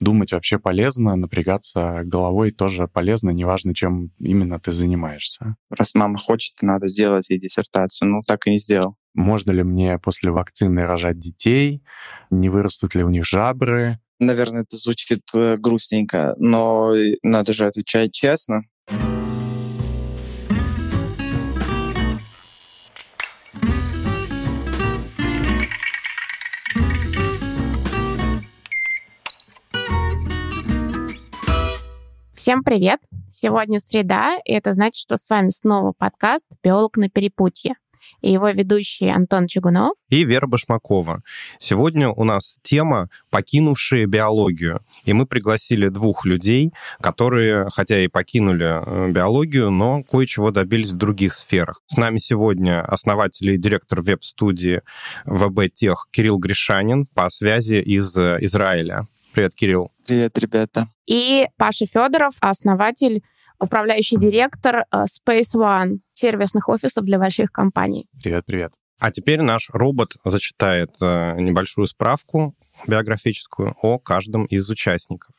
думать вообще полезно, напрягаться головой тоже полезно, неважно, чем именно ты занимаешься. Раз мама хочет, надо сделать ей диссертацию. Ну, так и не сделал. Можно ли мне после вакцины рожать детей? Не вырастут ли у них жабры? Наверное, это звучит э, грустненько, но надо же отвечать честно. Всем привет! Сегодня среда, и это значит, что с вами снова подкаст «Биолог на перепутье» и его ведущие Антон Чугунов и Вера Башмакова. Сегодня у нас тема «Покинувшие биологию». И мы пригласили двух людей, которые, хотя и покинули э, биологию, но кое-чего добились в других сферах. С нами сегодня основатель и директор веб-студии ВБ Тех Кирилл Гришанин по связи из э, Израиля. Привет, Кирилл. Привет, ребята. И Паша Федоров, основатель, управляющий директор э, Space One, сервисных офисов для больших компаний. Привет, привет. А теперь наш робот зачитает э, небольшую справку биографическую о каждом из участников.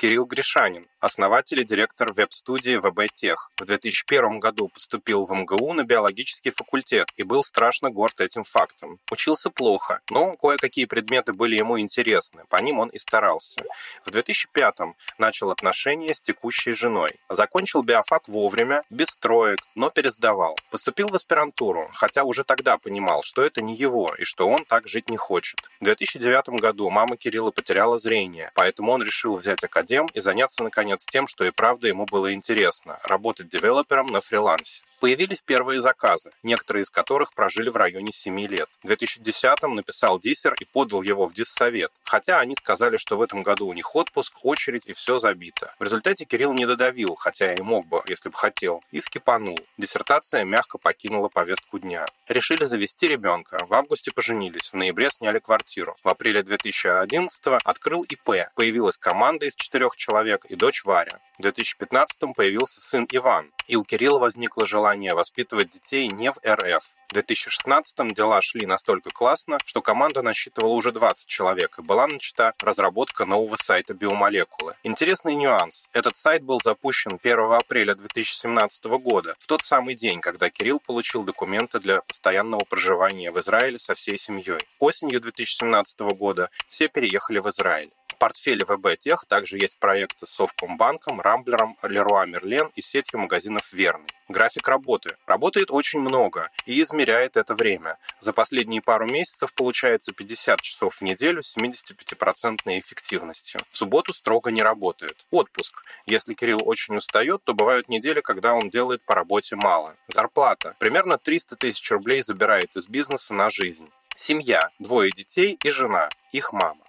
Кирилл Гришанин, основатель и директор веб-студии ВБ-Тех. В 2001 году поступил в МГУ на биологический факультет и был страшно горд этим фактом. Учился плохо, но кое-какие предметы были ему интересны, по ним он и старался. В 2005 начал отношения с текущей женой. Закончил биофак вовремя, без строек, но пересдавал. Поступил в аспирантуру, хотя уже тогда понимал, что это не его и что он так жить не хочет. В 2009 году мама Кирилла потеряла зрение, поэтому он решил взять академию академ и заняться, наконец, тем, что и правда ему было интересно – работать девелопером на фрилансе. Появились первые заказы, некоторые из которых прожили в районе 7 лет. В 2010-м написал диссер и подал его в диссовет, хотя они сказали, что в этом году у них отпуск, очередь и все забито. В результате Кирилл не додавил, хотя и мог бы, если бы хотел, и скипанул. Диссертация мягко покинула повестку дня. Решили завести ребенка. В августе поженились, в ноябре сняли квартиру. В апреле 2011 открыл ИП. Появилась команда из четырех человек и дочь Варя. В 2015 появился сын Иван, и у Кирилла возникло желание воспитывать детей не в РФ. В 2016 дела шли настолько классно, что команда насчитывала уже 20 человек, и была начата разработка нового сайта биомолекулы. Интересный нюанс. Этот сайт был запущен 1 апреля 2017 года, в тот самый день, когда Кирилл получил документы для постоянного проживания в Израиле со всей семьей. Осенью 2017 года все переехали в Израиль портфеле ВБ Тех также есть проекты с Совкомбанком, Рамблером, Леруа Мерлен и сетью магазинов Верный. График работы. Работает очень много и измеряет это время. За последние пару месяцев получается 50 часов в неделю с 75% эффективностью. В субботу строго не работает. Отпуск. Если Кирилл очень устает, то бывают недели, когда он делает по работе мало. Зарплата. Примерно 300 тысяч рублей забирает из бизнеса на жизнь. Семья. Двое детей и жена. Их мама.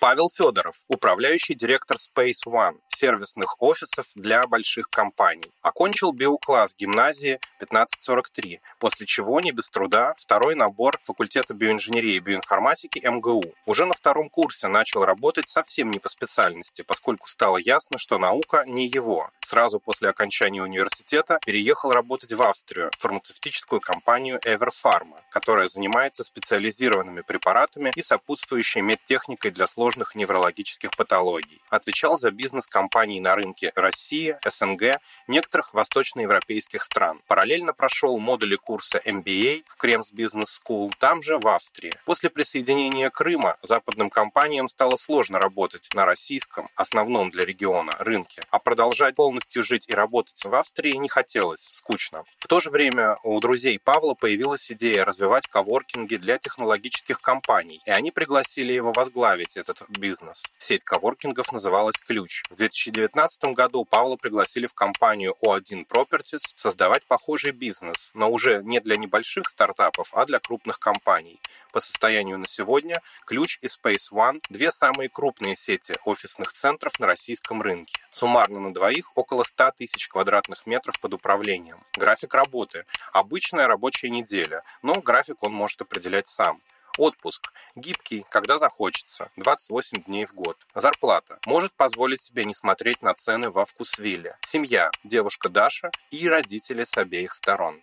Павел Федоров, управляющий директор Space One, сервисных офисов для больших компаний. Окончил биокласс гимназии 1543, после чего не без труда второй набор факультета биоинженерии и биоинформатики МГУ. Уже на втором курсе начал работать совсем не по специальности, поскольку стало ясно, что наука не его. Сразу после окончания университета переехал работать в Австрию, в фармацевтическую компанию Everpharma, которая занимается специализированными препаратами и сопутствующей медтехникой для сложных сложных неврологических патологий. Отвечал за бизнес компаний на рынке России, СНГ, некоторых восточноевропейских стран. Параллельно прошел модули курса MBA в Кремс Business School, там же в Австрии. После присоединения Крыма западным компаниям стало сложно работать на российском, основном для региона, рынке, а продолжать полностью жить и работать в Австрии не хотелось, скучно. В то же время у друзей Павла появилась идея развивать коворкинги для технологических компаний, и они пригласили его возглавить этот этот бизнес. Сеть коворкингов называлась «Ключ». В 2019 году Павла пригласили в компанию O1 Properties создавать похожий бизнес, но уже не для небольших стартапов, а для крупных компаний. По состоянию на сегодня «Ключ» и Space One – две самые крупные сети офисных центров на российском рынке. Суммарно на двоих около 100 тысяч квадратных метров под управлением. График работы – обычная рабочая неделя, но график он может определять сам. Отпуск. Гибкий, когда захочется. 28 дней в год. Зарплата. Может позволить себе не смотреть на цены во вкусвилле. Семья. Девушка Даша и родители с обеих сторон.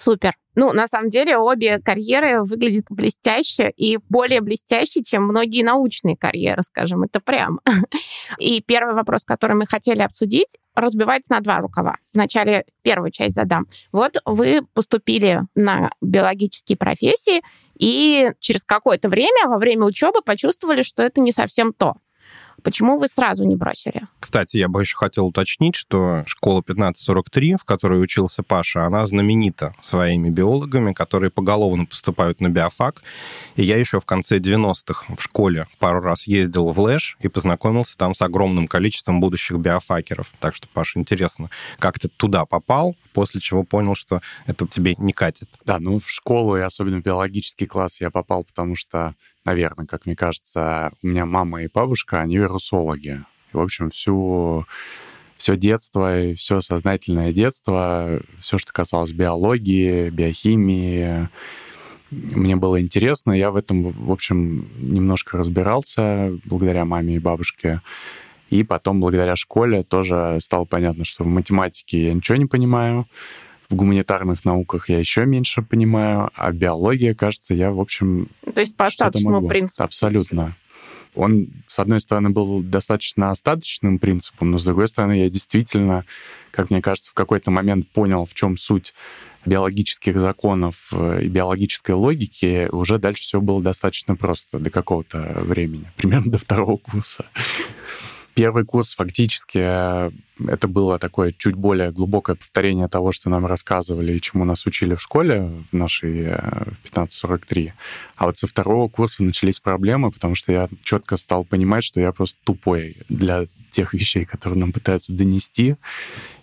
Супер. Ну, на самом деле, обе карьеры выглядят блестяще и более блестяще, чем многие научные карьеры, скажем, это прямо. И первый вопрос, который мы хотели обсудить, разбивается на два рукава. Вначале первую часть задам. Вот вы поступили на биологические профессии, и через какое-то время, во время учебы, почувствовали, что это не совсем то. Почему вы сразу не бросили? Кстати, я бы еще хотел уточнить, что школа 1543, в которой учился Паша, она знаменита своими биологами, которые поголовно поступают на биофак. И я еще в конце 90-х в школе пару раз ездил в Лэш и познакомился там с огромным количеством будущих биофакеров. Так что, Паша, интересно, как ты туда попал, после чего понял, что это тебе не катит? Да, ну в школу и особенно в биологический класс я попал, потому что наверное, как мне кажется, у меня мама и бабушка, они вирусологи. И, в общем, всю все детство и все сознательное детство, все, что касалось биологии, биохимии, мне было интересно. Я в этом, в общем, немножко разбирался благодаря маме и бабушке. И потом, благодаря школе, тоже стало понятно, что в математике я ничего не понимаю, в гуманитарных науках я еще меньше понимаю, а биология, кажется, я, в общем... То есть по остаточному принципу. Абсолютно. Он, с одной стороны, был достаточно остаточным принципом, но с другой стороны, я действительно, как мне кажется, в какой-то момент понял, в чем суть биологических законов э, и биологической логики, уже дальше все было достаточно просто до какого-то времени, примерно до второго курса. Первый курс фактически э, это было такое чуть более глубокое повторение того, что нам рассказывали и чему нас учили в школе в нашей э, в 1543. А вот со второго курса начались проблемы, потому что я четко стал понимать, что я просто тупой для тех вещей, которые нам пытаются донести.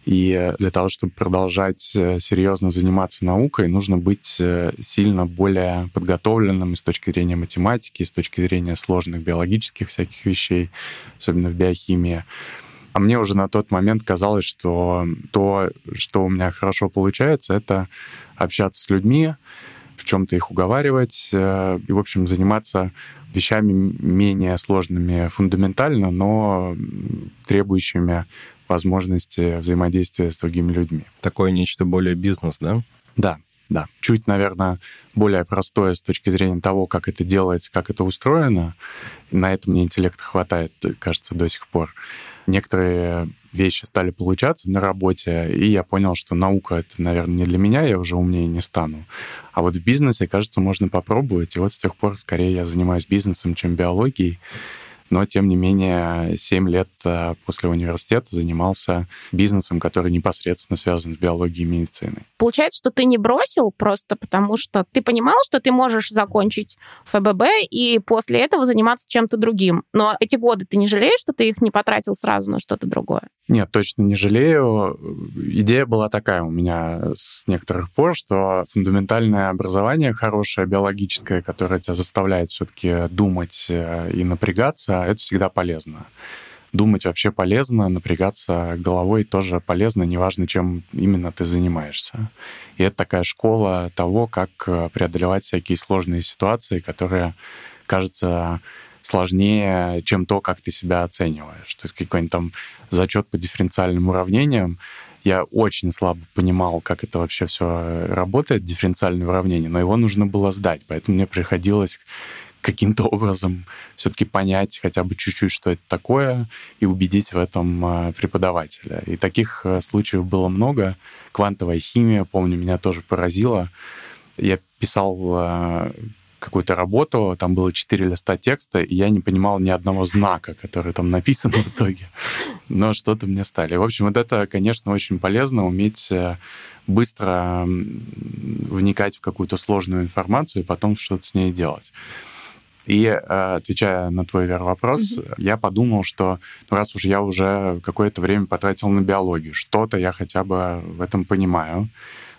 И для того, чтобы продолжать э, серьезно заниматься наукой, нужно быть э, сильно более подготовленным с точки зрения математики, с точки зрения сложных биологических всяких вещей, особенно в биохимии. А мне уже на тот момент казалось, что то, что у меня хорошо получается, это общаться с людьми, в чем-то их уговаривать э, и, в общем, заниматься вещами менее сложными фундаментально, но требующими возможности взаимодействия с другими людьми. Такое нечто более бизнес, да? Да, да. Чуть, наверное, более простое с точки зрения того, как это делается, как это устроено. на этом мне интеллекта хватает, кажется, до сих пор. Некоторые вещи стали получаться на работе, и я понял, что наука — это, наверное, не для меня, я уже умнее не стану. А вот в бизнесе, кажется, можно попробовать. И вот с тех пор скорее я занимаюсь бизнесом, чем биологией но, тем не менее, 7 лет э, после университета занимался бизнесом, который непосредственно связан с биологией и медициной. Получается, что ты не бросил просто потому, что ты понимал, что ты можешь закончить ФББ и после этого заниматься чем-то другим. Но эти годы ты не жалеешь, что ты их не потратил сразу на что-то другое? Нет, точно не жалею. Идея была такая у меня с некоторых пор, что фундаментальное образование хорошее, биологическое, которое тебя заставляет все-таки думать э, и напрягаться, это всегда полезно. Думать вообще полезно, напрягаться головой тоже полезно, неважно, чем именно ты занимаешься. И это такая школа того, как э, преодолевать всякие сложные ситуации, которые, кажется, сложнее, чем то, как ты себя оцениваешь. То есть какой-нибудь там зачет по дифференциальным уравнениям, я очень слабо понимал, как это вообще все работает, дифференциальное уравнение, но его нужно было сдать, поэтому мне приходилось каким-то образом все-таки понять хотя бы чуть-чуть, что это такое, и убедить в этом а, преподавателя. И таких э, случаев было много. Квантовая химия, помню, меня тоже поразила. Я писал а, какую-то работу, там было четыре листа текста, и я не понимал ни одного знака, который там написан в итоге. Но что-то мне стали. В общем, вот это, конечно, очень полезно, уметь э, быстро вникать в какую-то сложную информацию и потом что-то с ней делать. И э, отвечая на твой Вер вопрос, mm-hmm. я подумал, что ну, раз уж я уже какое-то время потратил на биологию, что-то я хотя бы в этом понимаю.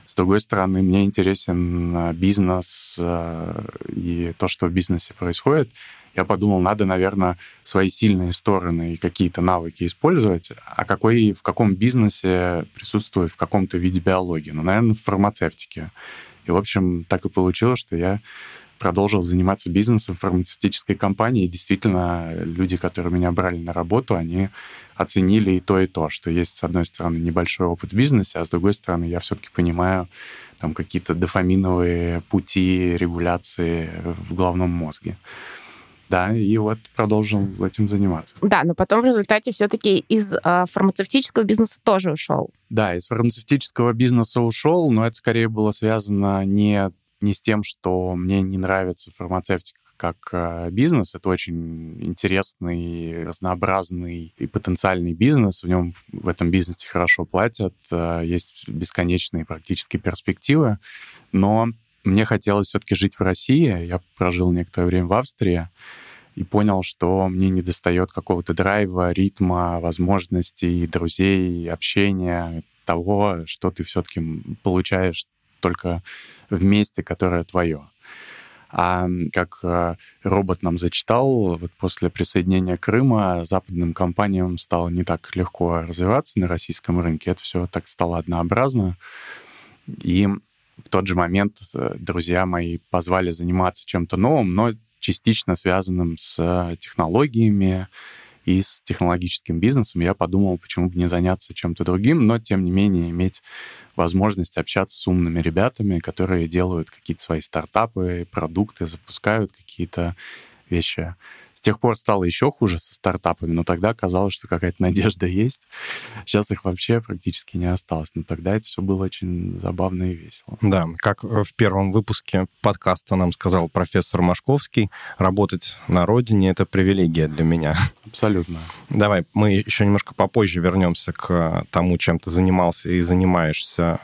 С другой стороны, мне интересен э, бизнес э, и то, что в бизнесе происходит. Я подумал, надо, наверное, свои сильные стороны и какие-то навыки использовать. А какой, в каком бизнесе присутствует в каком-то виде биологии? Ну, наверное, в фармацевтике. И, в общем, так и получилось, что я продолжил заниматься бизнесом в фармацевтической компании. И действительно, люди, которые меня брали на работу, они оценили и то, и то, что есть, с одной стороны, небольшой опыт в бизнесе, а с другой стороны, я все-таки понимаю там какие-то дофаминовые пути регуляции в головном мозге. Да, и вот продолжил этим заниматься. Да, но потом в результате все-таки из э, фармацевтического бизнеса тоже ушел. Да, из фармацевтического бизнеса ушел, но это скорее было связано не, не с тем, что мне не нравится фармацевтика как э, бизнес. Это очень интересный, разнообразный и потенциальный бизнес. В нем в этом бизнесе хорошо платят, э, есть бесконечные практически перспективы. Но мне хотелось все-таки жить в России. Я прожил некоторое время в Австрии и понял, что мне не достает какого-то драйва, ритма, возможностей, друзей, общения, того, что ты все-таки получаешь только в месте, которое твое. А как э, робот нам зачитал, вот после присоединения Крыма западным компаниям стало не так легко развиваться на российском рынке. Это все так стало однообразно. И в тот же момент э, друзья мои позвали заниматься чем-то новым, но частично связанным с технологиями и с технологическим бизнесом. Я подумал, почему бы не заняться чем-то другим, но тем не менее иметь возможность общаться с умными ребятами, которые делают какие-то свои стартапы, продукты, запускают какие-то вещи с тех пор стало еще хуже со стартапами, но тогда казалось, что какая-то надежда есть. Сейчас их вообще практически не осталось. Но тогда это все было очень забавно и весело. Да, как в первом выпуске подкаста нам сказал профессор Машковский, работать на родине — это привилегия для меня. Абсолютно. Давай, мы еще немножко попозже вернемся к тому, чем ты занимался и занимаешься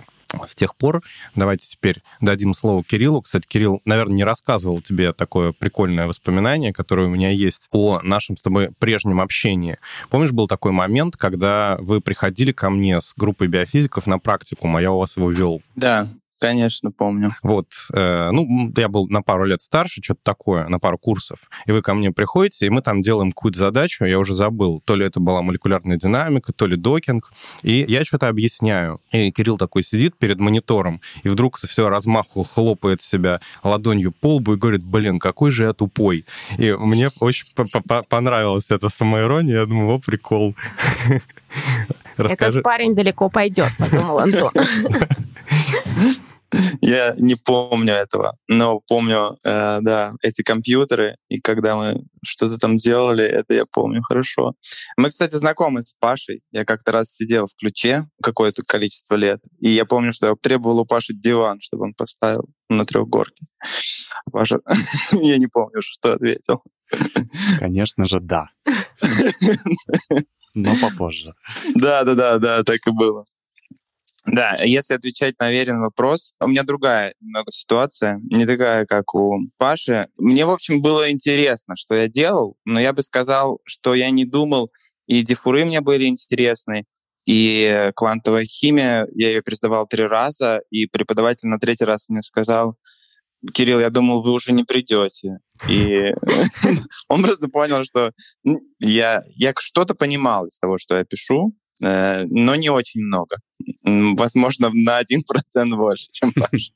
с тех пор. Давайте теперь дадим слово Кириллу. Кстати, Кирилл, наверное, не рассказывал тебе такое прикольное воспоминание, которое у меня есть о нашем с тобой прежнем общении. Помнишь, был такой момент, когда вы приходили ко мне с группой биофизиков на практику, а я у вас его вел? Да, Конечно, помню. Вот, э, ну, я был на пару лет старше, что-то такое, на пару курсов. И вы ко мне приходите, и мы там делаем какую-то задачу, я уже забыл, то ли это была молекулярная динамика, то ли докинг, и я что-то объясняю. И Кирилл такой сидит перед монитором, и вдруг все размаху хлопает себя ладонью по лбу и говорит, блин, какой же я тупой. И мне очень понравилась эта самоирония, я думаю, о, прикол. Расскажи. Этот парень далеко пойдет, подумал Антон. Я не помню этого, но помню, э, да, эти компьютеры, и когда мы что-то там делали, это я помню хорошо. Мы, кстати, знакомы с Пашей. Я как-то раз сидел в ключе какое-то количество лет, и я помню, что я требовал у Паши диван, чтобы он поставил на трехгорке. Паша, я не помню, что ответил. Конечно же, да. Но попозже. Да, да, да, да, так и было. Да, если отвечать на верен вопрос, у меня другая немного ситуация, не такая, как у Паши. Мне, в общем, было интересно, что я делал, но я бы сказал, что я не думал, и дифуры мне были интересны, и квантовая химия, я ее пересдавал три раза, и преподаватель на третий раз мне сказал, Кирилл, я думал, вы уже не придете. И он просто понял, что я, я что-то понимал из того, что я пишу, но не очень много. Возможно, на 1% больше, чем Паша.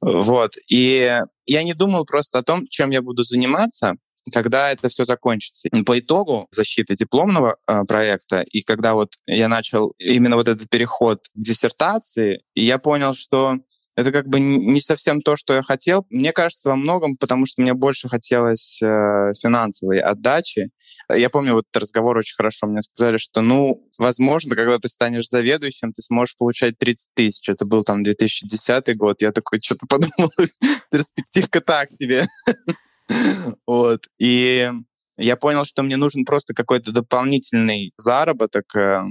Вот. И я не думал просто о том, чем я буду заниматься, когда это все закончится. По итогу защиты дипломного э, проекта, и когда вот я начал именно вот этот переход к диссертации, я понял, что это как бы не совсем то, что я хотел. Мне кажется, во многом, потому что мне больше хотелось э, финансовой отдачи. Я помню вот разговор очень хорошо. Мне сказали, что, ну, возможно, когда ты станешь заведующим, ты сможешь получать 30 тысяч. Это был там 2010 год. Я такой что-то подумал, перспективка так себе. Вот. И я понял, что мне нужен просто какой-то дополнительный заработок, э,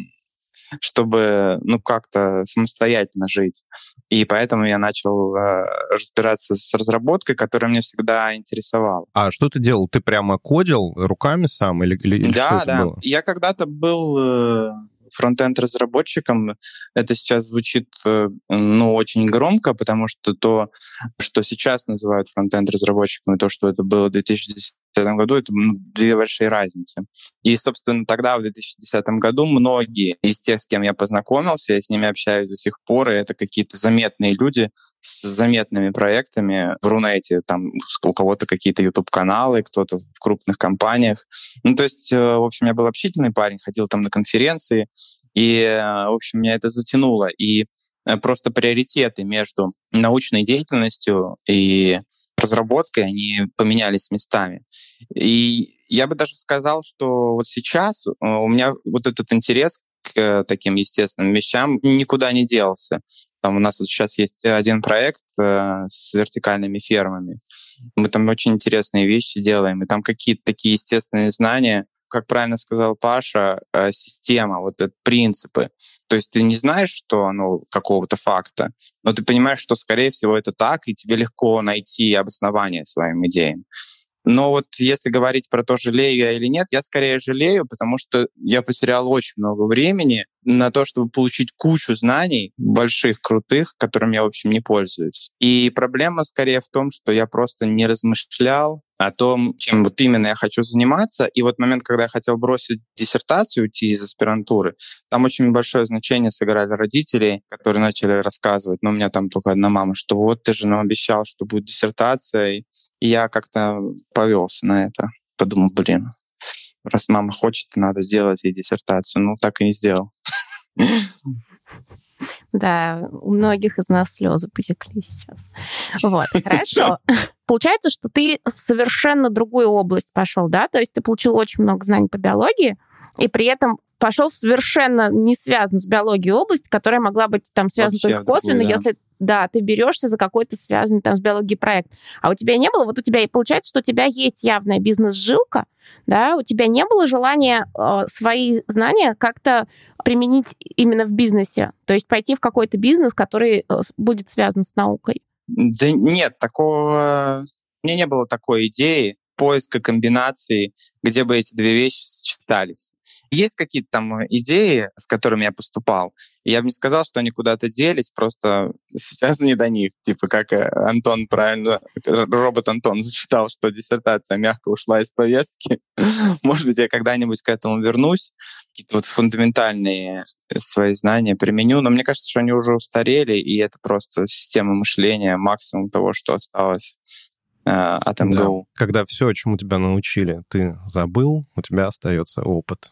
чтобы ну как-то самостоятельно жить. И поэтому я начал э, разбираться с разработкой, которая меня всегда интересовала. А что ты делал? Ты прямо кодил руками сам или, или да, да. Было? Я когда-то был э, фронтенд-разработчиком. Это сейчас звучит, э, ну, очень громко, потому что то, что сейчас называют фронтенд-разработчиком, и то, что это было в 2010 году, это две большие разницы. И, собственно, тогда, в 2010 году, многие из тех, с кем я познакомился, я с ними общаюсь до сих пор, и это какие-то заметные люди с заметными проектами в Рунете. Там у кого-то какие-то YouTube-каналы, кто-то в крупных компаниях. Ну, то есть, э, в общем, я был общительный парень, ходил там на конференции, и, э, в общем, меня это затянуло. И э, просто приоритеты между научной деятельностью и разработкой, они поменялись местами. И я бы даже сказал, что вот сейчас э, у меня вот этот интерес к таким естественным вещам никуда не делся. Там у нас вот сейчас есть один проект э, с вертикальными фермами. Мы там очень интересные вещи делаем, и там какие-то такие естественные знания, как правильно сказал Паша, э, система, вот это принципы. То есть ты не знаешь, что ну, какого-то факта, но ты понимаешь, что, скорее всего, это так, и тебе легко найти обоснование своим идеям. Но вот если говорить про то, жалею я или нет, я скорее жалею, потому что я потерял очень много времени на то, чтобы получить кучу знаний больших, крутых, которыми я, в общем, не пользуюсь. И проблема скорее в том, что я просто не размышлял о том, чем вот именно я хочу заниматься. И вот момент, когда я хотел бросить диссертацию, уйти из аспирантуры, там очень большое значение сыграли родители, которые начали рассказывать, но у меня там только одна мама, что вот ты же нам обещал, что будет диссертация, и я как-то повелся на это. Подумал, блин, раз мама хочет, надо сделать ей диссертацию. Ну, так и не сделал. Да, у многих из нас слезы потекли сейчас. Вот, хорошо. Получается, что ты в совершенно другую область пошел, да? То есть ты получил очень много знаний по биологии, и при этом пошел в совершенно не связанную с биологией область, которая могла быть там связана Вообще только косвенно, другую, да. если да, ты берешься за какой-то связанный там с биологией проект. А у тебя не было, вот у тебя и получается, что у тебя есть явная бизнес-жилка, да, у тебя не было желания э, свои знания как-то применить именно в бизнесе, то есть пойти в какой-то бизнес, который э, будет связан с наукой. Да нет, такого... У меня не было такой идеи поиска комбинаций, где бы эти две вещи сочетались. Есть какие-то там идеи, с которыми я поступал. Я бы не сказал, что они куда-то делись, просто сейчас не до них. Типа как э, Антон правильно, робот Антон зачитал, что диссертация мягко ушла из повестки. Может быть, я когда-нибудь к этому вернусь, какие-то вот фундаментальные свои знания применю, но мне кажется, что они уже устарели, и это просто система мышления, максимум того, что осталось э, от МГУ. Да. Когда все, чему тебя научили, ты забыл, у тебя остается опыт.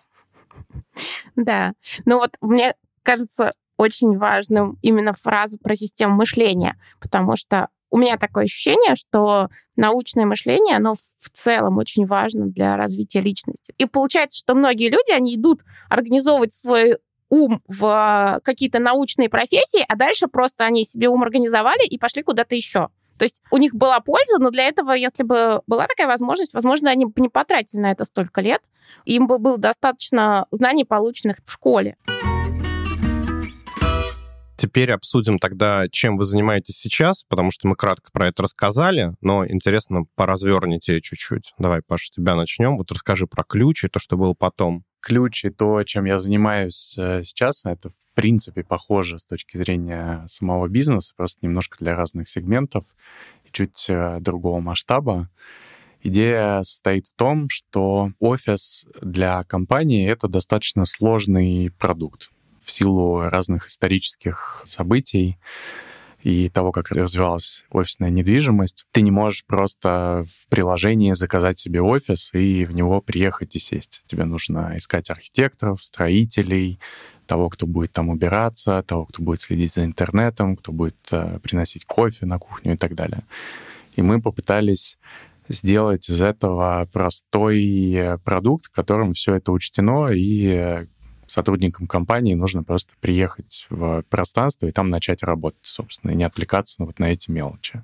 Да. Ну вот мне кажется очень важным именно фраза про систему мышления, потому что у меня такое ощущение, что научное мышление, оно в целом очень важно для развития личности. И получается, что многие люди, они идут организовывать свой ум в какие-то научные профессии, а дальше просто они себе ум организовали и пошли куда-то еще. То есть у них была польза, но для этого, если бы была такая возможность, возможно, они бы не потратили на это столько лет. Им бы было достаточно знаний, полученных в школе. Теперь обсудим тогда, чем вы занимаетесь сейчас, потому что мы кратко про это рассказали, но интересно поразверните чуть-чуть. Давай, Паша, с тебя начнем. Вот расскажи про ключ и то, что было потом. Ключ и то, чем я занимаюсь э, сейчас, это в принципе похоже с точки зрения самого бизнеса, просто немножко для разных сегментов и чуть э, другого масштаба. Идея состоит в том, что офис для компании — это достаточно сложный продукт в силу разных исторических событий и того, как развивалась офисная недвижимость, ты не можешь просто в приложении заказать себе офис и в него приехать и сесть. Тебе нужно искать архитекторов, строителей, того, кто будет там убираться, того, кто будет следить за интернетом, кто будет э, приносить кофе на кухню и так далее. И мы попытались сделать из этого простой э, продукт, в котором все это учтено и э, сотрудникам компании нужно просто приехать в пространство и там начать работать, собственно, и не отвлекаться вот на эти мелочи.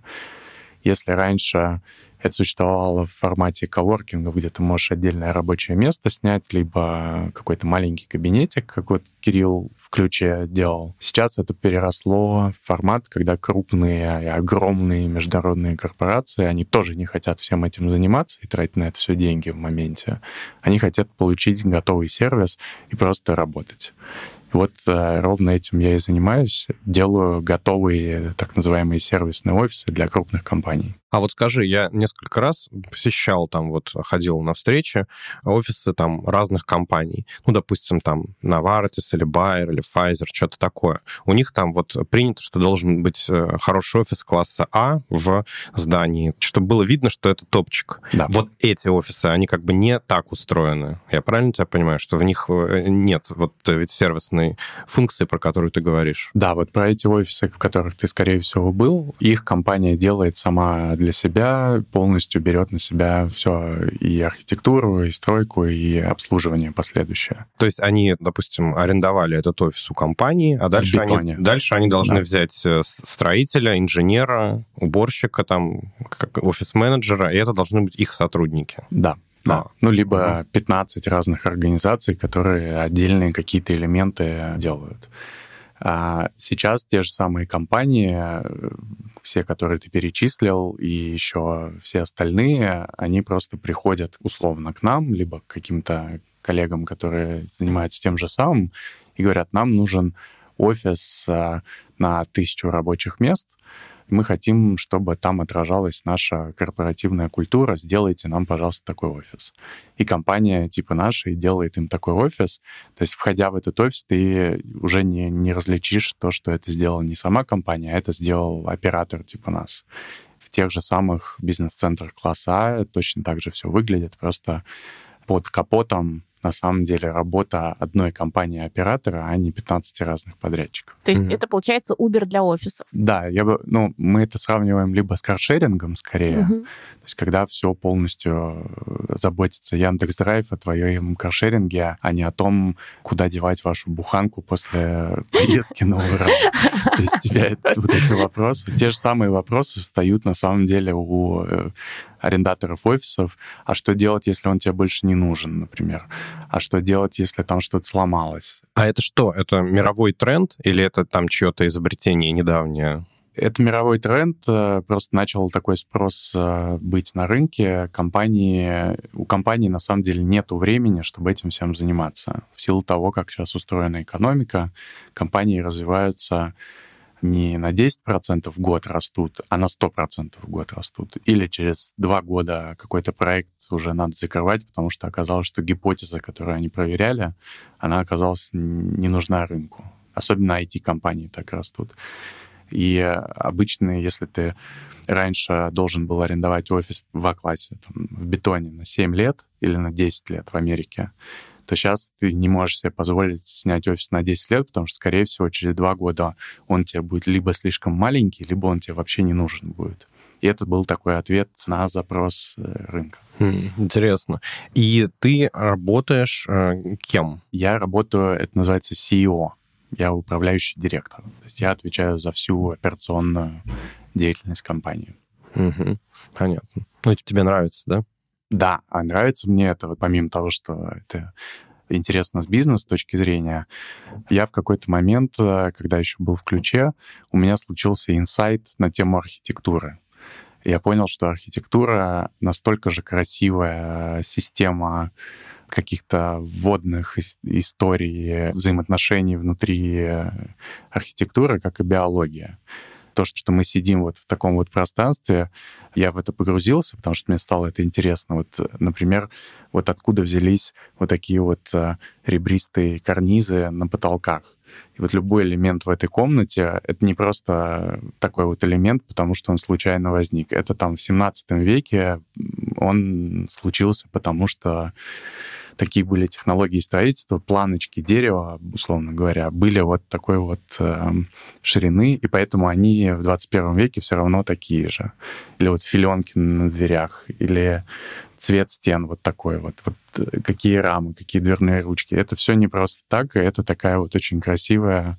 Если раньше это существовало в формате коворкинга, где ты можешь отдельное рабочее место снять, либо какой-то маленький кабинетик, как вот Кирилл в ключе делал. Сейчас это переросло в формат, когда крупные и огромные международные корпорации, они тоже не хотят всем этим заниматься и тратить на это все деньги в моменте. Они хотят получить готовый сервис и просто работать. Вот э, ровно этим я и занимаюсь. Делаю готовые так называемые сервисные офисы для крупных компаний. А вот скажи, я несколько раз посещал там, вот ходил на встречи, офисы там разных компаний. Ну, допустим, там Novartis или Bayer или Pfizer, что-то такое. У них там вот принято, что должен быть э, хороший офис класса А в здании, чтобы было видно, что это топчик. Да. Вот эти офисы, они как бы не так устроены. Я правильно тебя понимаю, что в них э, нет вот ведь сервисной функции, про которую ты говоришь? Да, вот про эти офисы, в которых ты, скорее всего, был, их компания делает сама для себя, полностью берет на себя все и архитектуру, и стройку, и обслуживание последующее. То есть они, допустим, арендовали этот офис у компании, а дальше, они, дальше они должны да. взять э, строителя, инженера, уборщика, там, офис-менеджера, и это должны быть их сотрудники. Да. Да. А, ну, либо угу. 15 разных организаций, которые отдельные какие-то элементы делают. А сейчас те же самые компании, все, которые ты перечислил, и еще все остальные, они просто приходят условно к нам, либо к каким-то коллегам, которые занимаются тем же самым, и говорят, нам нужен офис а, на тысячу рабочих мест — мы хотим, чтобы там отражалась наша корпоративная культура, сделайте нам, пожалуйста, такой офис. И компания типа нашей делает им такой офис. То есть, входя в этот офис, ты уже не, не различишь то, что это сделала не сама компания, а это сделал оператор типа нас. В тех же самых бизнес-центрах класса точно так же все выглядит, просто под капотом на самом деле работа одной компании-оператора, а не 15 разных подрядчиков. То есть mm-hmm. это получается Uber для офисов? Да, я бы, ну, мы это сравниваем либо с каршерингом скорее, mm-hmm. то есть когда все полностью э, заботится Яндекс Драйв о твоем каршеринге, а не о том, куда девать вашу буханку после поездки на Урал. То есть тебя вот эти вопросы, те же самые вопросы встают на самом деле у э, арендаторов офисов, а что делать, если он тебе больше не нужен, например? А что делать, если там что-то сломалось? А это что? Это мировой тренд или это там чье-то изобретение недавнее? Это мировой тренд, э, просто начал такой спрос э, быть на рынке. Компании, у компании на самом деле нет времени, чтобы этим всем заниматься. В силу того, как сейчас устроена экономика, компании развиваются не на 10% в год растут, а на 100% в год растут. Или через два года какой-то проект уже надо закрывать, потому что оказалось, что гипотеза, которую они проверяли, она оказалась не нужна рынку. Особенно IT-компании так растут. И обычно, если ты раньше должен был арендовать офис в А-классе, в бетоне на 7 лет или на 10 лет в Америке, то сейчас ты не можешь себе позволить снять офис на 10 лет, потому что, скорее всего, через два года он тебе будет либо слишком маленький, либо он тебе вообще не нужен будет. И это был такой ответ на запрос э, рынка. Хм, интересно. И ты работаешь э, кем? Я работаю, это называется CEO. Я управляющий директор. То есть я отвечаю за всю операционную деятельность компании. Угу, понятно. Ну, тебе нравится, да? Да, а нравится мне это, вот помимо того, что это интересно с бизнес точки зрения. Я в какой-то момент, э, когда еще был в ключе, у меня случился инсайт на тему архитектуры. Я понял, что архитектура настолько же красивая система каких-то вводных историй, взаимоотношений внутри архитектуры, как и биология то, что мы сидим вот в таком вот пространстве, я в это погрузился, потому что мне стало это интересно. Вот, например, вот откуда взялись вот такие вот э, ребристые карнизы на потолках. И вот любой элемент в этой комнате — это не просто такой вот элемент, потому что он случайно возник. Это там в 17 веке он случился, потому что такие были технологии строительства, планочки дерева, условно говоря, были вот такой вот э, ширины, и поэтому они в 21 веке все равно такие же. Или вот филенки на дверях, или цвет стен вот такой вот, вот э, какие рамы, какие дверные ручки. Это все не просто так, это такая вот очень красивая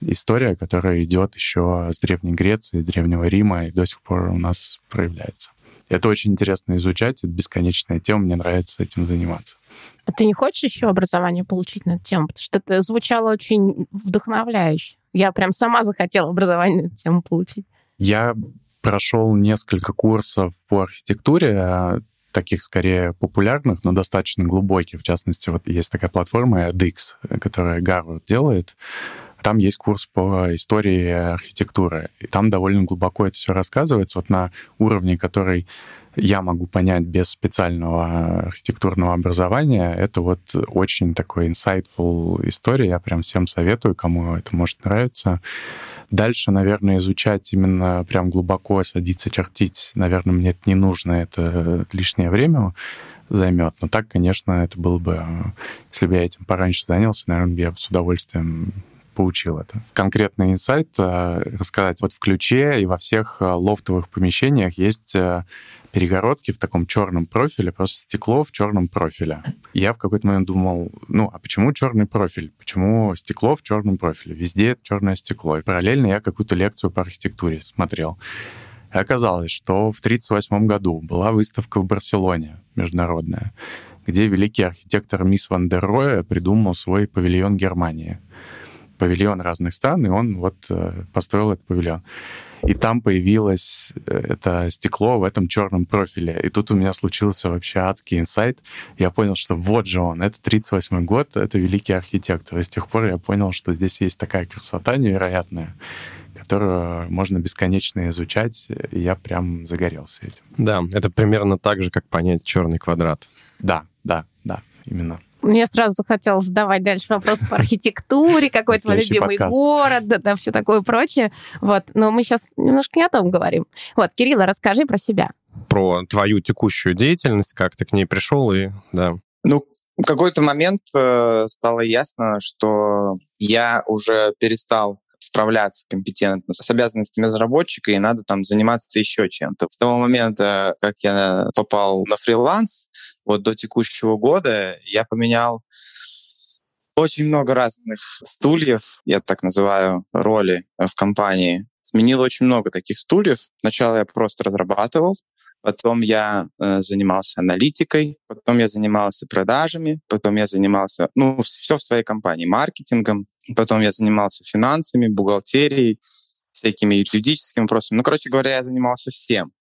история, которая идет еще с Древней Греции, Древнего Рима и до сих пор у нас проявляется. Это очень интересно изучать, это бесконечная тема, мне нравится этим заниматься. А ты не хочешь еще образование получить на эту тему? Потому что это звучало очень вдохновляюще. Я прям сама захотела образование на эту тему получить. Я прошел несколько курсов по архитектуре, а, таких скорее популярных, но достаточно глубоких. В частности, вот есть такая платформа edX, которая Гарвард делает. Там есть курс по истории архитектуры, и там довольно глубоко это все рассказывается, вот на уровне, который я могу понять без специального архитектурного образования. Это вот очень такой insightful история. Я прям всем советую, кому это может нравиться. Дальше, наверное, изучать именно прям глубоко, садиться, чертить, наверное, мне это не нужно, это лишнее время займет. Но так, конечно, это было бы... Если бы я этим пораньше занялся, наверное, я бы с удовольствием получил это. Конкретный инсайт э, рассказать. Вот в ключе и во всех э, лофтовых помещениях есть э, перегородки в таком черном профиле, просто стекло в черном профиле. Я в какой-то момент думал, ну, а почему черный профиль? Почему стекло в черном профиле? Везде черное стекло. И параллельно я какую-то лекцию по архитектуре смотрел. И оказалось, что в 1938 году была выставка в Барселоне международная, где великий архитектор Мисс Ван дер Роя придумал свой павильон Германии — павильон разных стран, и он вот э, построил этот павильон. И там появилось э, это стекло в этом черном профиле. И тут у меня случился вообще адский инсайт. Я понял, что вот же он, это 38 год, это великий архитектор. И с тех пор я понял, что здесь есть такая красота невероятная, которую можно бесконечно изучать, и я прям загорелся этим. Да, это примерно так же, как понять черный квадрат. Да, да, да, именно. Мне сразу захотелось задавать дальше вопрос по архитектуре, какой твой любимый город, да, да, все такое прочее. Вот, но мы сейчас немножко не о том говорим. Вот, Кирилла, расскажи про себя. Про твою текущую деятельность, как ты к ней пришел и, да. Ну, в какой-то момент э, стало ясно, что я уже перестал справляться компетентно с обязанностями разработчика, и надо там заниматься еще чем-то. С того момента, как я попал на фриланс, вот до текущего года я поменял очень много разных стульев, я так называю, роли в компании. Сменил очень много таких стульев. Сначала я просто разрабатывал, потом я э, занимался аналитикой, потом я занимался продажами, потом я занимался, ну, все в своей компании, маркетингом, потом я занимался финансами, бухгалтерией, всякими юридическими вопросами. Ну, короче говоря, я занимался всем.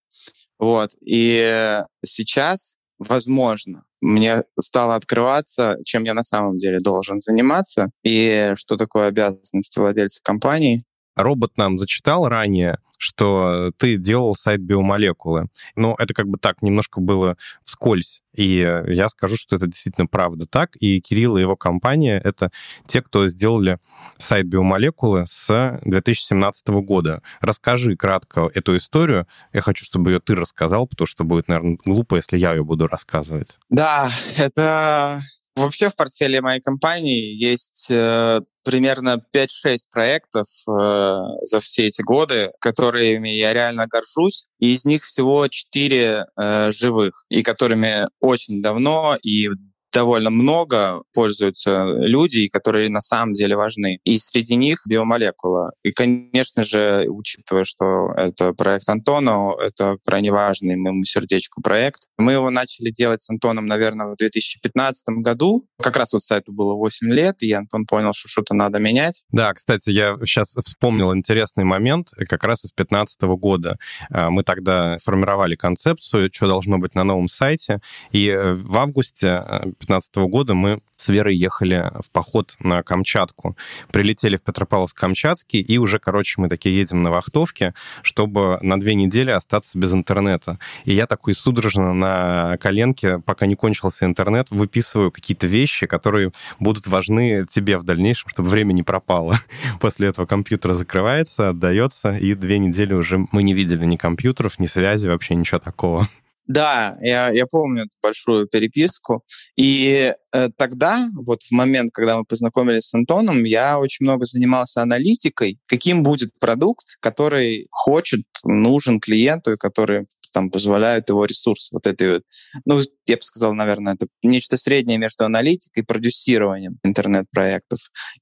Вот. И сейчас возможно, мне стало открываться, чем я на самом деле должен заниматься и что такое обязанности владельца компании. Робот нам зачитал ранее, что ты делал сайт биомолекулы. Но это как бы так, немножко было вскользь. И я скажу, что это действительно правда так. И Кирилл и его компания — это те, кто сделали сайт биомолекулы с 2017 года. Расскажи кратко эту историю. Я хочу, чтобы ее ты рассказал, потому что будет, наверное, глупо, если я ее буду рассказывать. Да, это Вообще в портфеле моей компании есть э, примерно 5-6 проектов э, за все эти годы, которыми я реально горжусь, и из них всего 4 э, живых, и которыми очень давно и довольно много пользуются люди, которые на самом деле важны. И среди них биомолекула. И, конечно же, учитывая, что это проект Антона, это крайне важный моему сердечку проект. Мы его начали делать с Антоном, наверное, в 2015 году. Как раз вот сайту было 8 лет, и Антон понял, что что-то надо менять. Да, кстати, я сейчас вспомнил интересный момент как раз из 2015 года. А, мы тогда формировали концепцию, что должно быть на новом сайте, и э, в августе 2015 года мы с Верой ехали в поход на Камчатку. Прилетели в Петропавловск-Камчатский, и уже, короче, мы такие едем на вахтовке, чтобы на две недели остаться без интернета. И я такой судорожно на коленке, пока не кончился интернет, выписываю какие-то вещи, которые будут важны тебе в дальнейшем, чтобы время не пропало. После этого компьютер закрывается, отдается, и две недели уже мы не видели ни компьютеров, ни связи, вообще ничего такого. Да, я, я помню эту большую переписку. И э, тогда, вот в момент, когда мы познакомились с Антоном, я очень много занимался аналитикой, каким будет продукт, который хочет, нужен клиенту, и который там позволяют его ресурс вот этой вот, ну, я бы сказал, наверное, это нечто среднее между аналитикой и продюсированием интернет-проектов.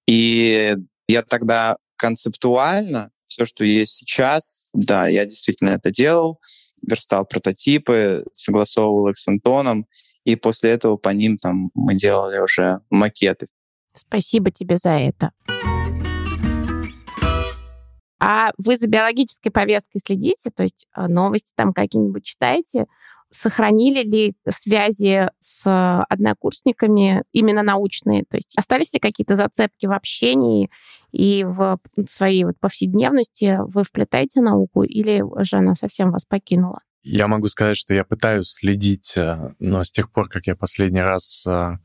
И я тогда концептуально все, что есть сейчас, да, я действительно это делал верстал прототипы, согласовывал их с Антоном, и после этого по ним там мы делали уже макеты. Спасибо тебе за это. А вы за биологической повесткой следите? То есть э, новости там какие-нибудь читаете? Сохранили ли связи с однокурсниками именно научные? То есть остались ли какие-то зацепки в общении? и в своей вот повседневности вы вплетаете науку или же она совсем вас покинула? Я могу сказать, что я пытаюсь следить, э, но с тех пор, как я последний раз э,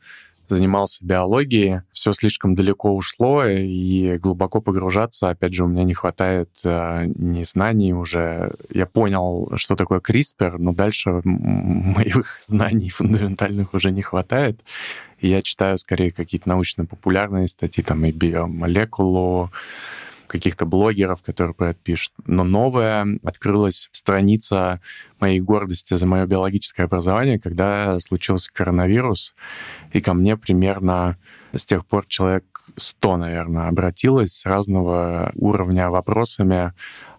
занимался биологией, все слишком далеко ушло, и глубоко погружаться, опять же, у меня не хватает э, ни знаний уже. Я понял, что такое CRISPR, но дальше моих знаний фундаментальных уже не хватает. И я читаю скорее какие-то научно-популярные статьи, там и биомолекулу, каких-то блогеров, которые про это пишут. Но новая открылась страница моей гордости за мое биологическое образование, когда случился коронавирус, и ко мне примерно с тех пор человек 100, наверное, обратилось с разного уровня вопросами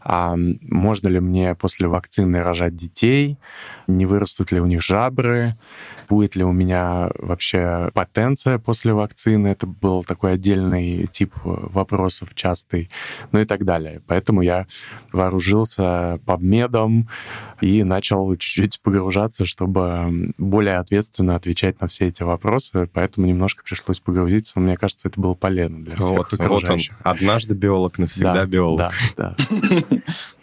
а можно ли мне после вакцины рожать детей, не вырастут ли у них жабры, будет ли у меня вообще потенция после вакцины. Это был такой отдельный тип вопросов частый, ну и так далее. Поэтому я вооружился подмедом и начал чуть-чуть погружаться, чтобы более ответственно отвечать на все эти вопросы. Поэтому немножко пришлось погрузиться. Мне кажется, это было полезно для всех вот, окружающих. Вот он. Однажды биолог, навсегда да, биолог. Да, да.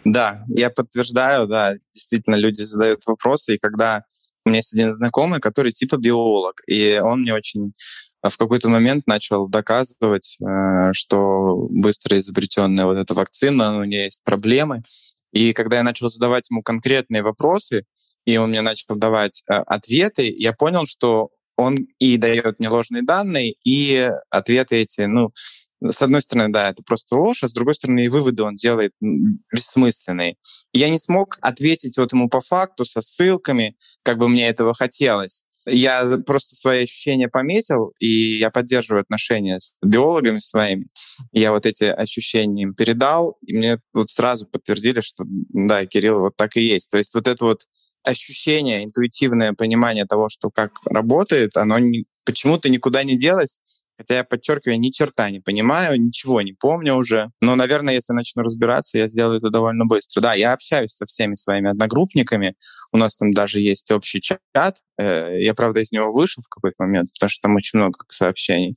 Да, я подтверждаю, да, действительно, люди задают вопросы, и когда у меня есть один знакомый, который типа биолог, и он мне очень а, в какой-то момент начал доказывать, э, что быстро изобретенная вот эта вакцина, у нее есть проблемы. И когда я начал задавать ему конкретные вопросы, и он мне начал давать э, ответы, я понял, что он и дает мне ложные данные, и ответы эти, ну, с одной стороны, да, это просто ложь, а с другой стороны, и выводы он делает бессмысленные. я не смог ответить вот ему по факту со ссылками, как бы мне этого хотелось. Я просто свои ощущения пометил, и я поддерживаю отношения с биологами своими. Я вот эти ощущения им передал, и мне вот сразу подтвердили, что да, Кирилл, вот так и есть. То есть вот это вот ощущение, интуитивное понимание того, что как работает, оно почему-то никуда не делось, Хотя я подчеркиваю, ни черта не понимаю, ничего не помню уже. Но, наверное, если начну разбираться, я сделаю это довольно быстро. Да, я общаюсь со всеми своими одногруппниками. У нас там даже есть общий чат. Э, я, правда, из него вышел в какой-то момент, потому что там очень много сообщений.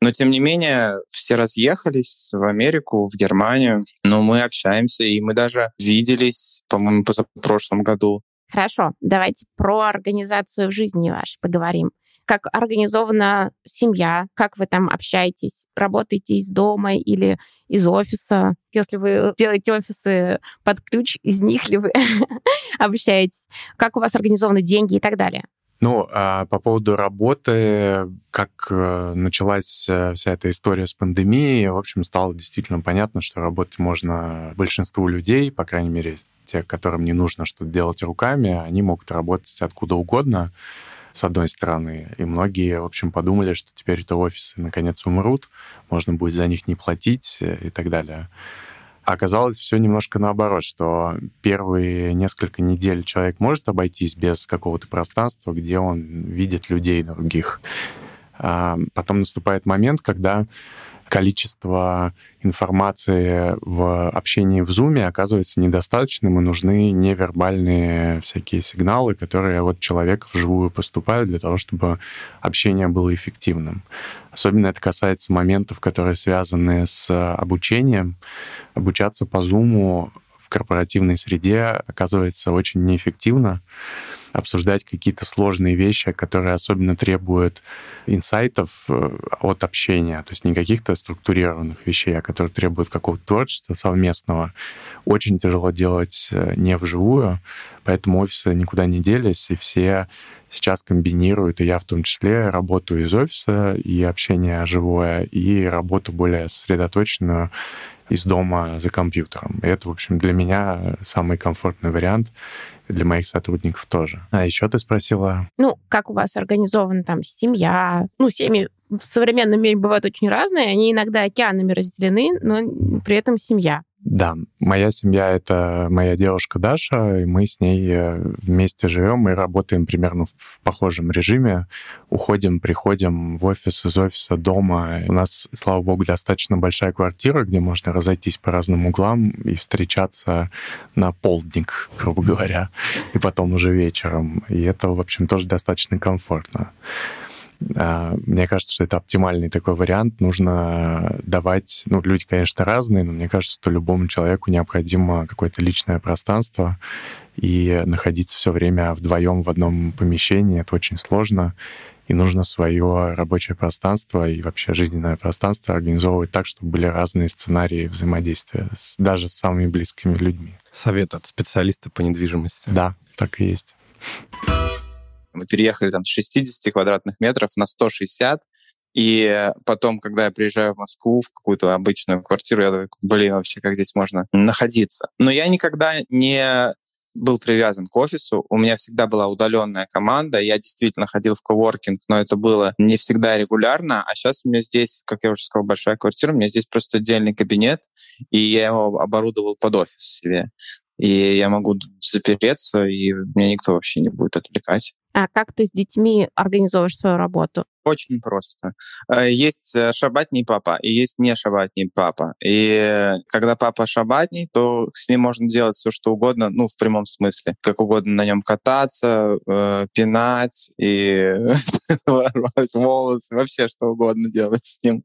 Но, тем не менее, все разъехались в Америку, в Германию. Но мы общаемся, и мы даже виделись, по-моему, в прошлом году. Хорошо, давайте про организацию жизни вашей поговорим как организована семья, как вы там общаетесь, работаете из дома или из офиса. Если вы делаете офисы под ключ, из них ли вы общаетесь, как у вас организованы деньги и так далее. Ну, а по поводу работы, как э, началась э, вся эта история с пандемией, в общем, стало действительно понятно, что работать можно большинству людей, по крайней мере, те, которым не нужно что-то делать руками, они могут работать откуда угодно с одной стороны. И многие, в общем, подумали, что теперь это офисы наконец умрут, можно будет за них не платить э, и так далее. Оказалось все немножко наоборот, что первые несколько недель человек может обойтись без какого-то пространства, где он видит людей других. А потом наступает момент, когда количество информации в общении в Zoom оказывается недостаточным, и нужны невербальные всякие сигналы, которые от человека вживую поступают для того, чтобы общение было эффективным. Особенно это касается моментов, которые связаны с обучением. Обучаться по Zoom корпоративной среде оказывается очень неэффективно обсуждать какие-то сложные вещи, которые особенно требуют инсайтов э, от общения, то есть не каких-то структурированных вещей, а которые требуют какого-то творчества совместного. Очень тяжело делать э, не вживую, поэтому офисы никуда не делись, и все сейчас комбинируют, и я в том числе, работу из офиса и общение живое, и работу более сосредоточенную из дома за компьютером. И это, в общем, для меня самый комфортный вариант для моих сотрудников тоже. А еще ты спросила... Ну, как у вас организована там семья? Ну, семьи в современном мире бывают очень разные, они иногда океанами разделены, но при этом семья. Да, моя семья — это моя девушка Даша, и мы с ней э, вместе живем и работаем примерно в похожем режиме. Уходим, приходим в офис, из офиса, дома. У нас, слава богу, достаточно большая квартира, где можно разойтись по разным углам и встречаться на полдник, грубо говоря, и потом уже вечером. И это, в общем, тоже достаточно комфортно. А, мне кажется, что это оптимальный такой вариант. Нужно давать... Ну, люди, конечно, разные, но мне кажется, что любому человеку необходимо какое-то личное пространство, и находиться все время вдвоем в одном помещении — это очень сложно и нужно свое рабочее пространство и вообще жизненное пространство организовывать так, чтобы были разные сценарии взаимодействия, с, даже с самыми близкими людьми. Совет от специалиста по недвижимости. Да, так и есть. Мы переехали там с 60 квадратных метров на 160, и потом, когда я приезжаю в Москву, в какую-то обычную квартиру, я думаю, блин, вообще, как здесь можно находиться? Но я никогда не был привязан к офису. У меня всегда была удаленная команда. Я действительно ходил в коворкинг, но это было не всегда регулярно. А сейчас у меня здесь, как я уже сказал, большая квартира. У меня здесь просто отдельный кабинет, и я его оборудовал под офис себе. И я могу запереться, и меня никто вообще не будет отвлекать. А как ты с детьми организовываешь свою работу? Очень просто. Э, есть э, шабатний папа и есть не шабатний папа. И когда папа шабатний, то с ним можно делать все, что угодно, ну, в прямом смысле. Как угодно на нем кататься, э, пинать и рвать волосы, вообще что угодно делать с ним.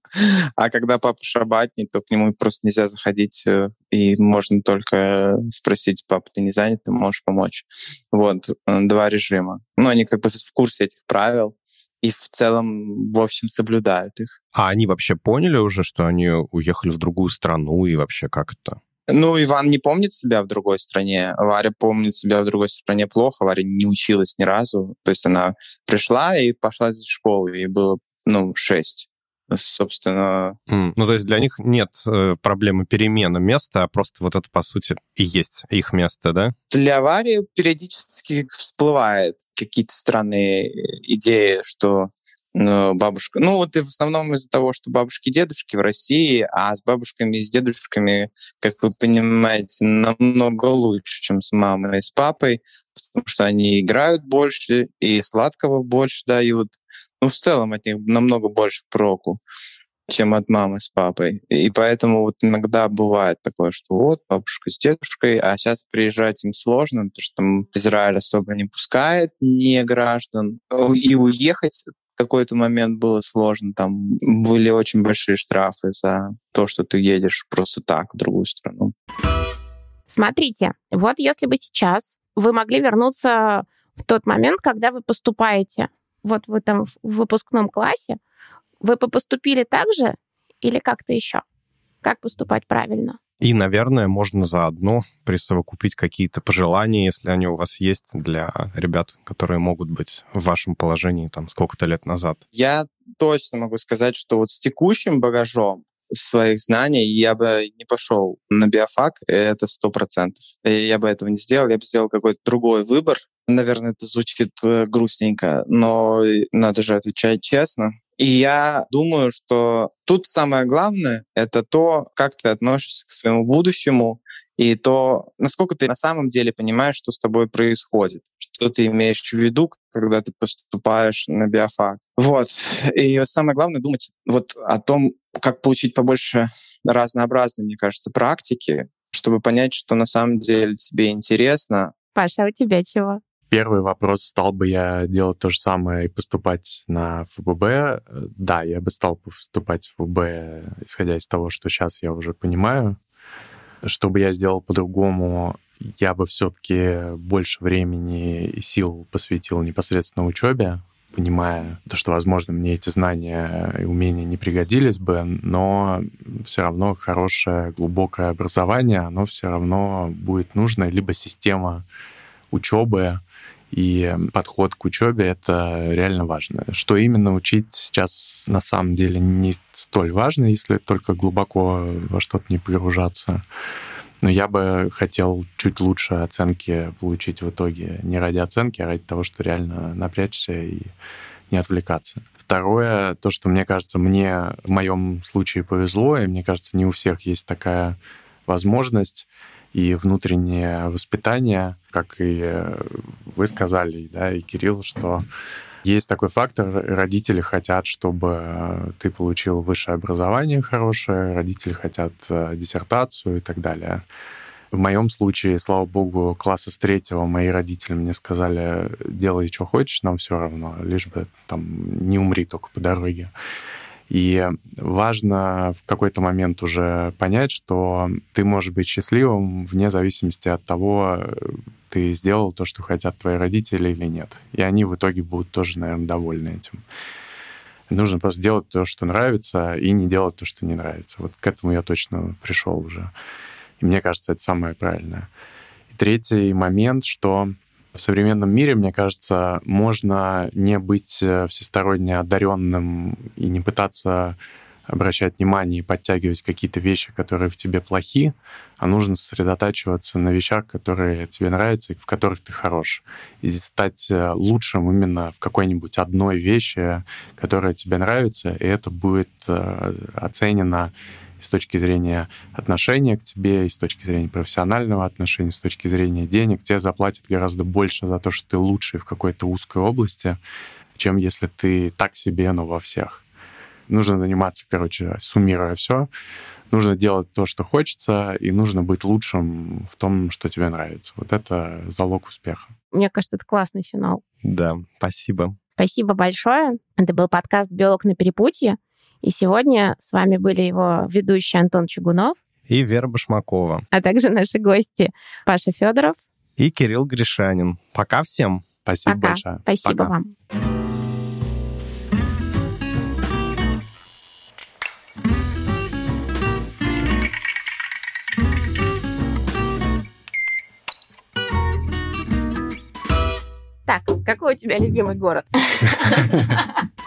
А когда папа шабатний, то к нему просто нельзя заходить, э, и можно только спросить, папа, ты не занят, ты можешь помочь. Вот, два режима. Ну, они как бы в курсе этих правил и в целом, в общем, соблюдают их. А они вообще поняли уже, что они уехали в другую страну и вообще как это? Ну, Иван не помнит себя в другой стране. Варя помнит себя в другой стране плохо. Варя не училась ни разу. То есть она пришла и пошла из школы. Ей было, ну, шесть собственно... Mm. Ну, то есть для них нет э, проблемы перемены места, а просто вот это, по сути, и есть их место, да? Для аварии периодически всплывает какие-то странные идеи, что ну, бабушка... Ну, вот и в основном из-за того, что бабушки и дедушки в России, а с бабушками и с дедушками, как вы понимаете, намного лучше, чем с мамой и с папой, потому что они играют больше и сладкого больше дают. Ну, в целом от них намного больше проку, чем от мамы с папой. И поэтому вот иногда бывает такое, что вот бабушка с дедушкой, а сейчас приезжать им сложно, потому что там Израиль особо не пускает не граждан. И уехать какой-то момент было сложно. Там были очень большие штрафы за то, что ты едешь просто так в другую страну. Смотрите, вот если бы сейчас вы могли вернуться в тот момент, когда вы поступаете вот вы там в выпускном классе, вы бы поступили так же или как-то еще? Как поступать правильно? И, наверное, можно заодно присовокупить какие-то пожелания, если они у вас есть, для ребят, которые могут быть в вашем положении там сколько-то лет назад. Я точно могу сказать, что вот с текущим багажом своих знаний я бы не пошел на биофак, это сто процентов. Я бы этого не сделал, я бы сделал какой-то другой выбор, Наверное, это звучит э, грустненько, но надо же отвечать честно. И я думаю, что тут самое главное — это то, как ты относишься к своему будущему, и то, насколько ты на самом деле понимаешь, что с тобой происходит, что ты имеешь в виду, когда ты поступаешь на биофак. Вот. И самое главное думать вот о том, как получить побольше разнообразной, мне кажется, практики, чтобы понять, что на самом деле тебе интересно. Паша, а у тебя чего? Первый вопрос, стал бы я делать то же самое и поступать на ФББ? Да, я бы стал поступать в ФБ, исходя из того, что сейчас я уже понимаю. Что бы я сделал по-другому, я бы все-таки больше времени и сил посвятил непосредственно учебе, понимая то, что, возможно, мне эти знания и умения не пригодились бы, но все равно хорошее глубокое образование, оно все равно будет нужно, либо система учебы, и подход к учебе — это реально важно. Что именно учить сейчас на самом деле не столь важно, если только глубоко во что-то не погружаться. Но я бы хотел чуть лучше оценки получить в итоге не ради оценки, а ради того, что реально напрячься и не отвлекаться. Второе, то, что мне кажется, мне в моем случае повезло, и мне кажется, не у всех есть такая возможность, и внутреннее воспитание, как и э, вы сказали, да, и Кирилл, что есть такой фактор, родители хотят, чтобы ты получил высшее образование хорошее, родители хотят э, диссертацию и так далее. В моем случае, слава богу, класса с третьего мои родители мне сказали, делай, что хочешь, нам все равно, лишь бы там не умри только по дороге. И важно в какой-то момент уже понять, что ты можешь быть счастливым вне зависимости от того, ты сделал то, что хотят твои родители или нет. И они в итоге будут тоже, наверное, довольны этим. Нужно просто делать то, что нравится, и не делать то, что не нравится. Вот к этому я точно пришел уже. И мне кажется, это самое правильное. И третий момент, что в современном мире, мне кажется, можно не быть э, всесторонне одаренным и не пытаться обращать внимание и подтягивать какие-то вещи, которые в тебе плохи, а нужно сосредотачиваться на вещах, которые тебе нравятся и в которых ты хорош. И стать э, лучшим именно в какой-нибудь одной вещи, которая тебе нравится, и это будет э, оценено с точки зрения отношения к тебе, и с точки зрения профессионального отношения, с точки зрения денег, тебе заплатят гораздо больше за то, что ты лучший в какой-то узкой области, чем если ты так себе, но во всех. Нужно заниматься, короче, суммируя все, нужно делать то, что хочется, и нужно быть лучшим в том, что тебе нравится. Вот это залог успеха. Мне кажется, это классный финал. Да, спасибо. Спасибо большое. Это был подкаст «Биолог на перепутье». И сегодня с вами были его ведущий Антон Чугунов и Вера Башмакова, а также наши гости Паша Федоров и Кирилл Гришанин. Пока всем. Спасибо Пока. большое. Спасибо Пока. вам. Так, какой у тебя любимый город?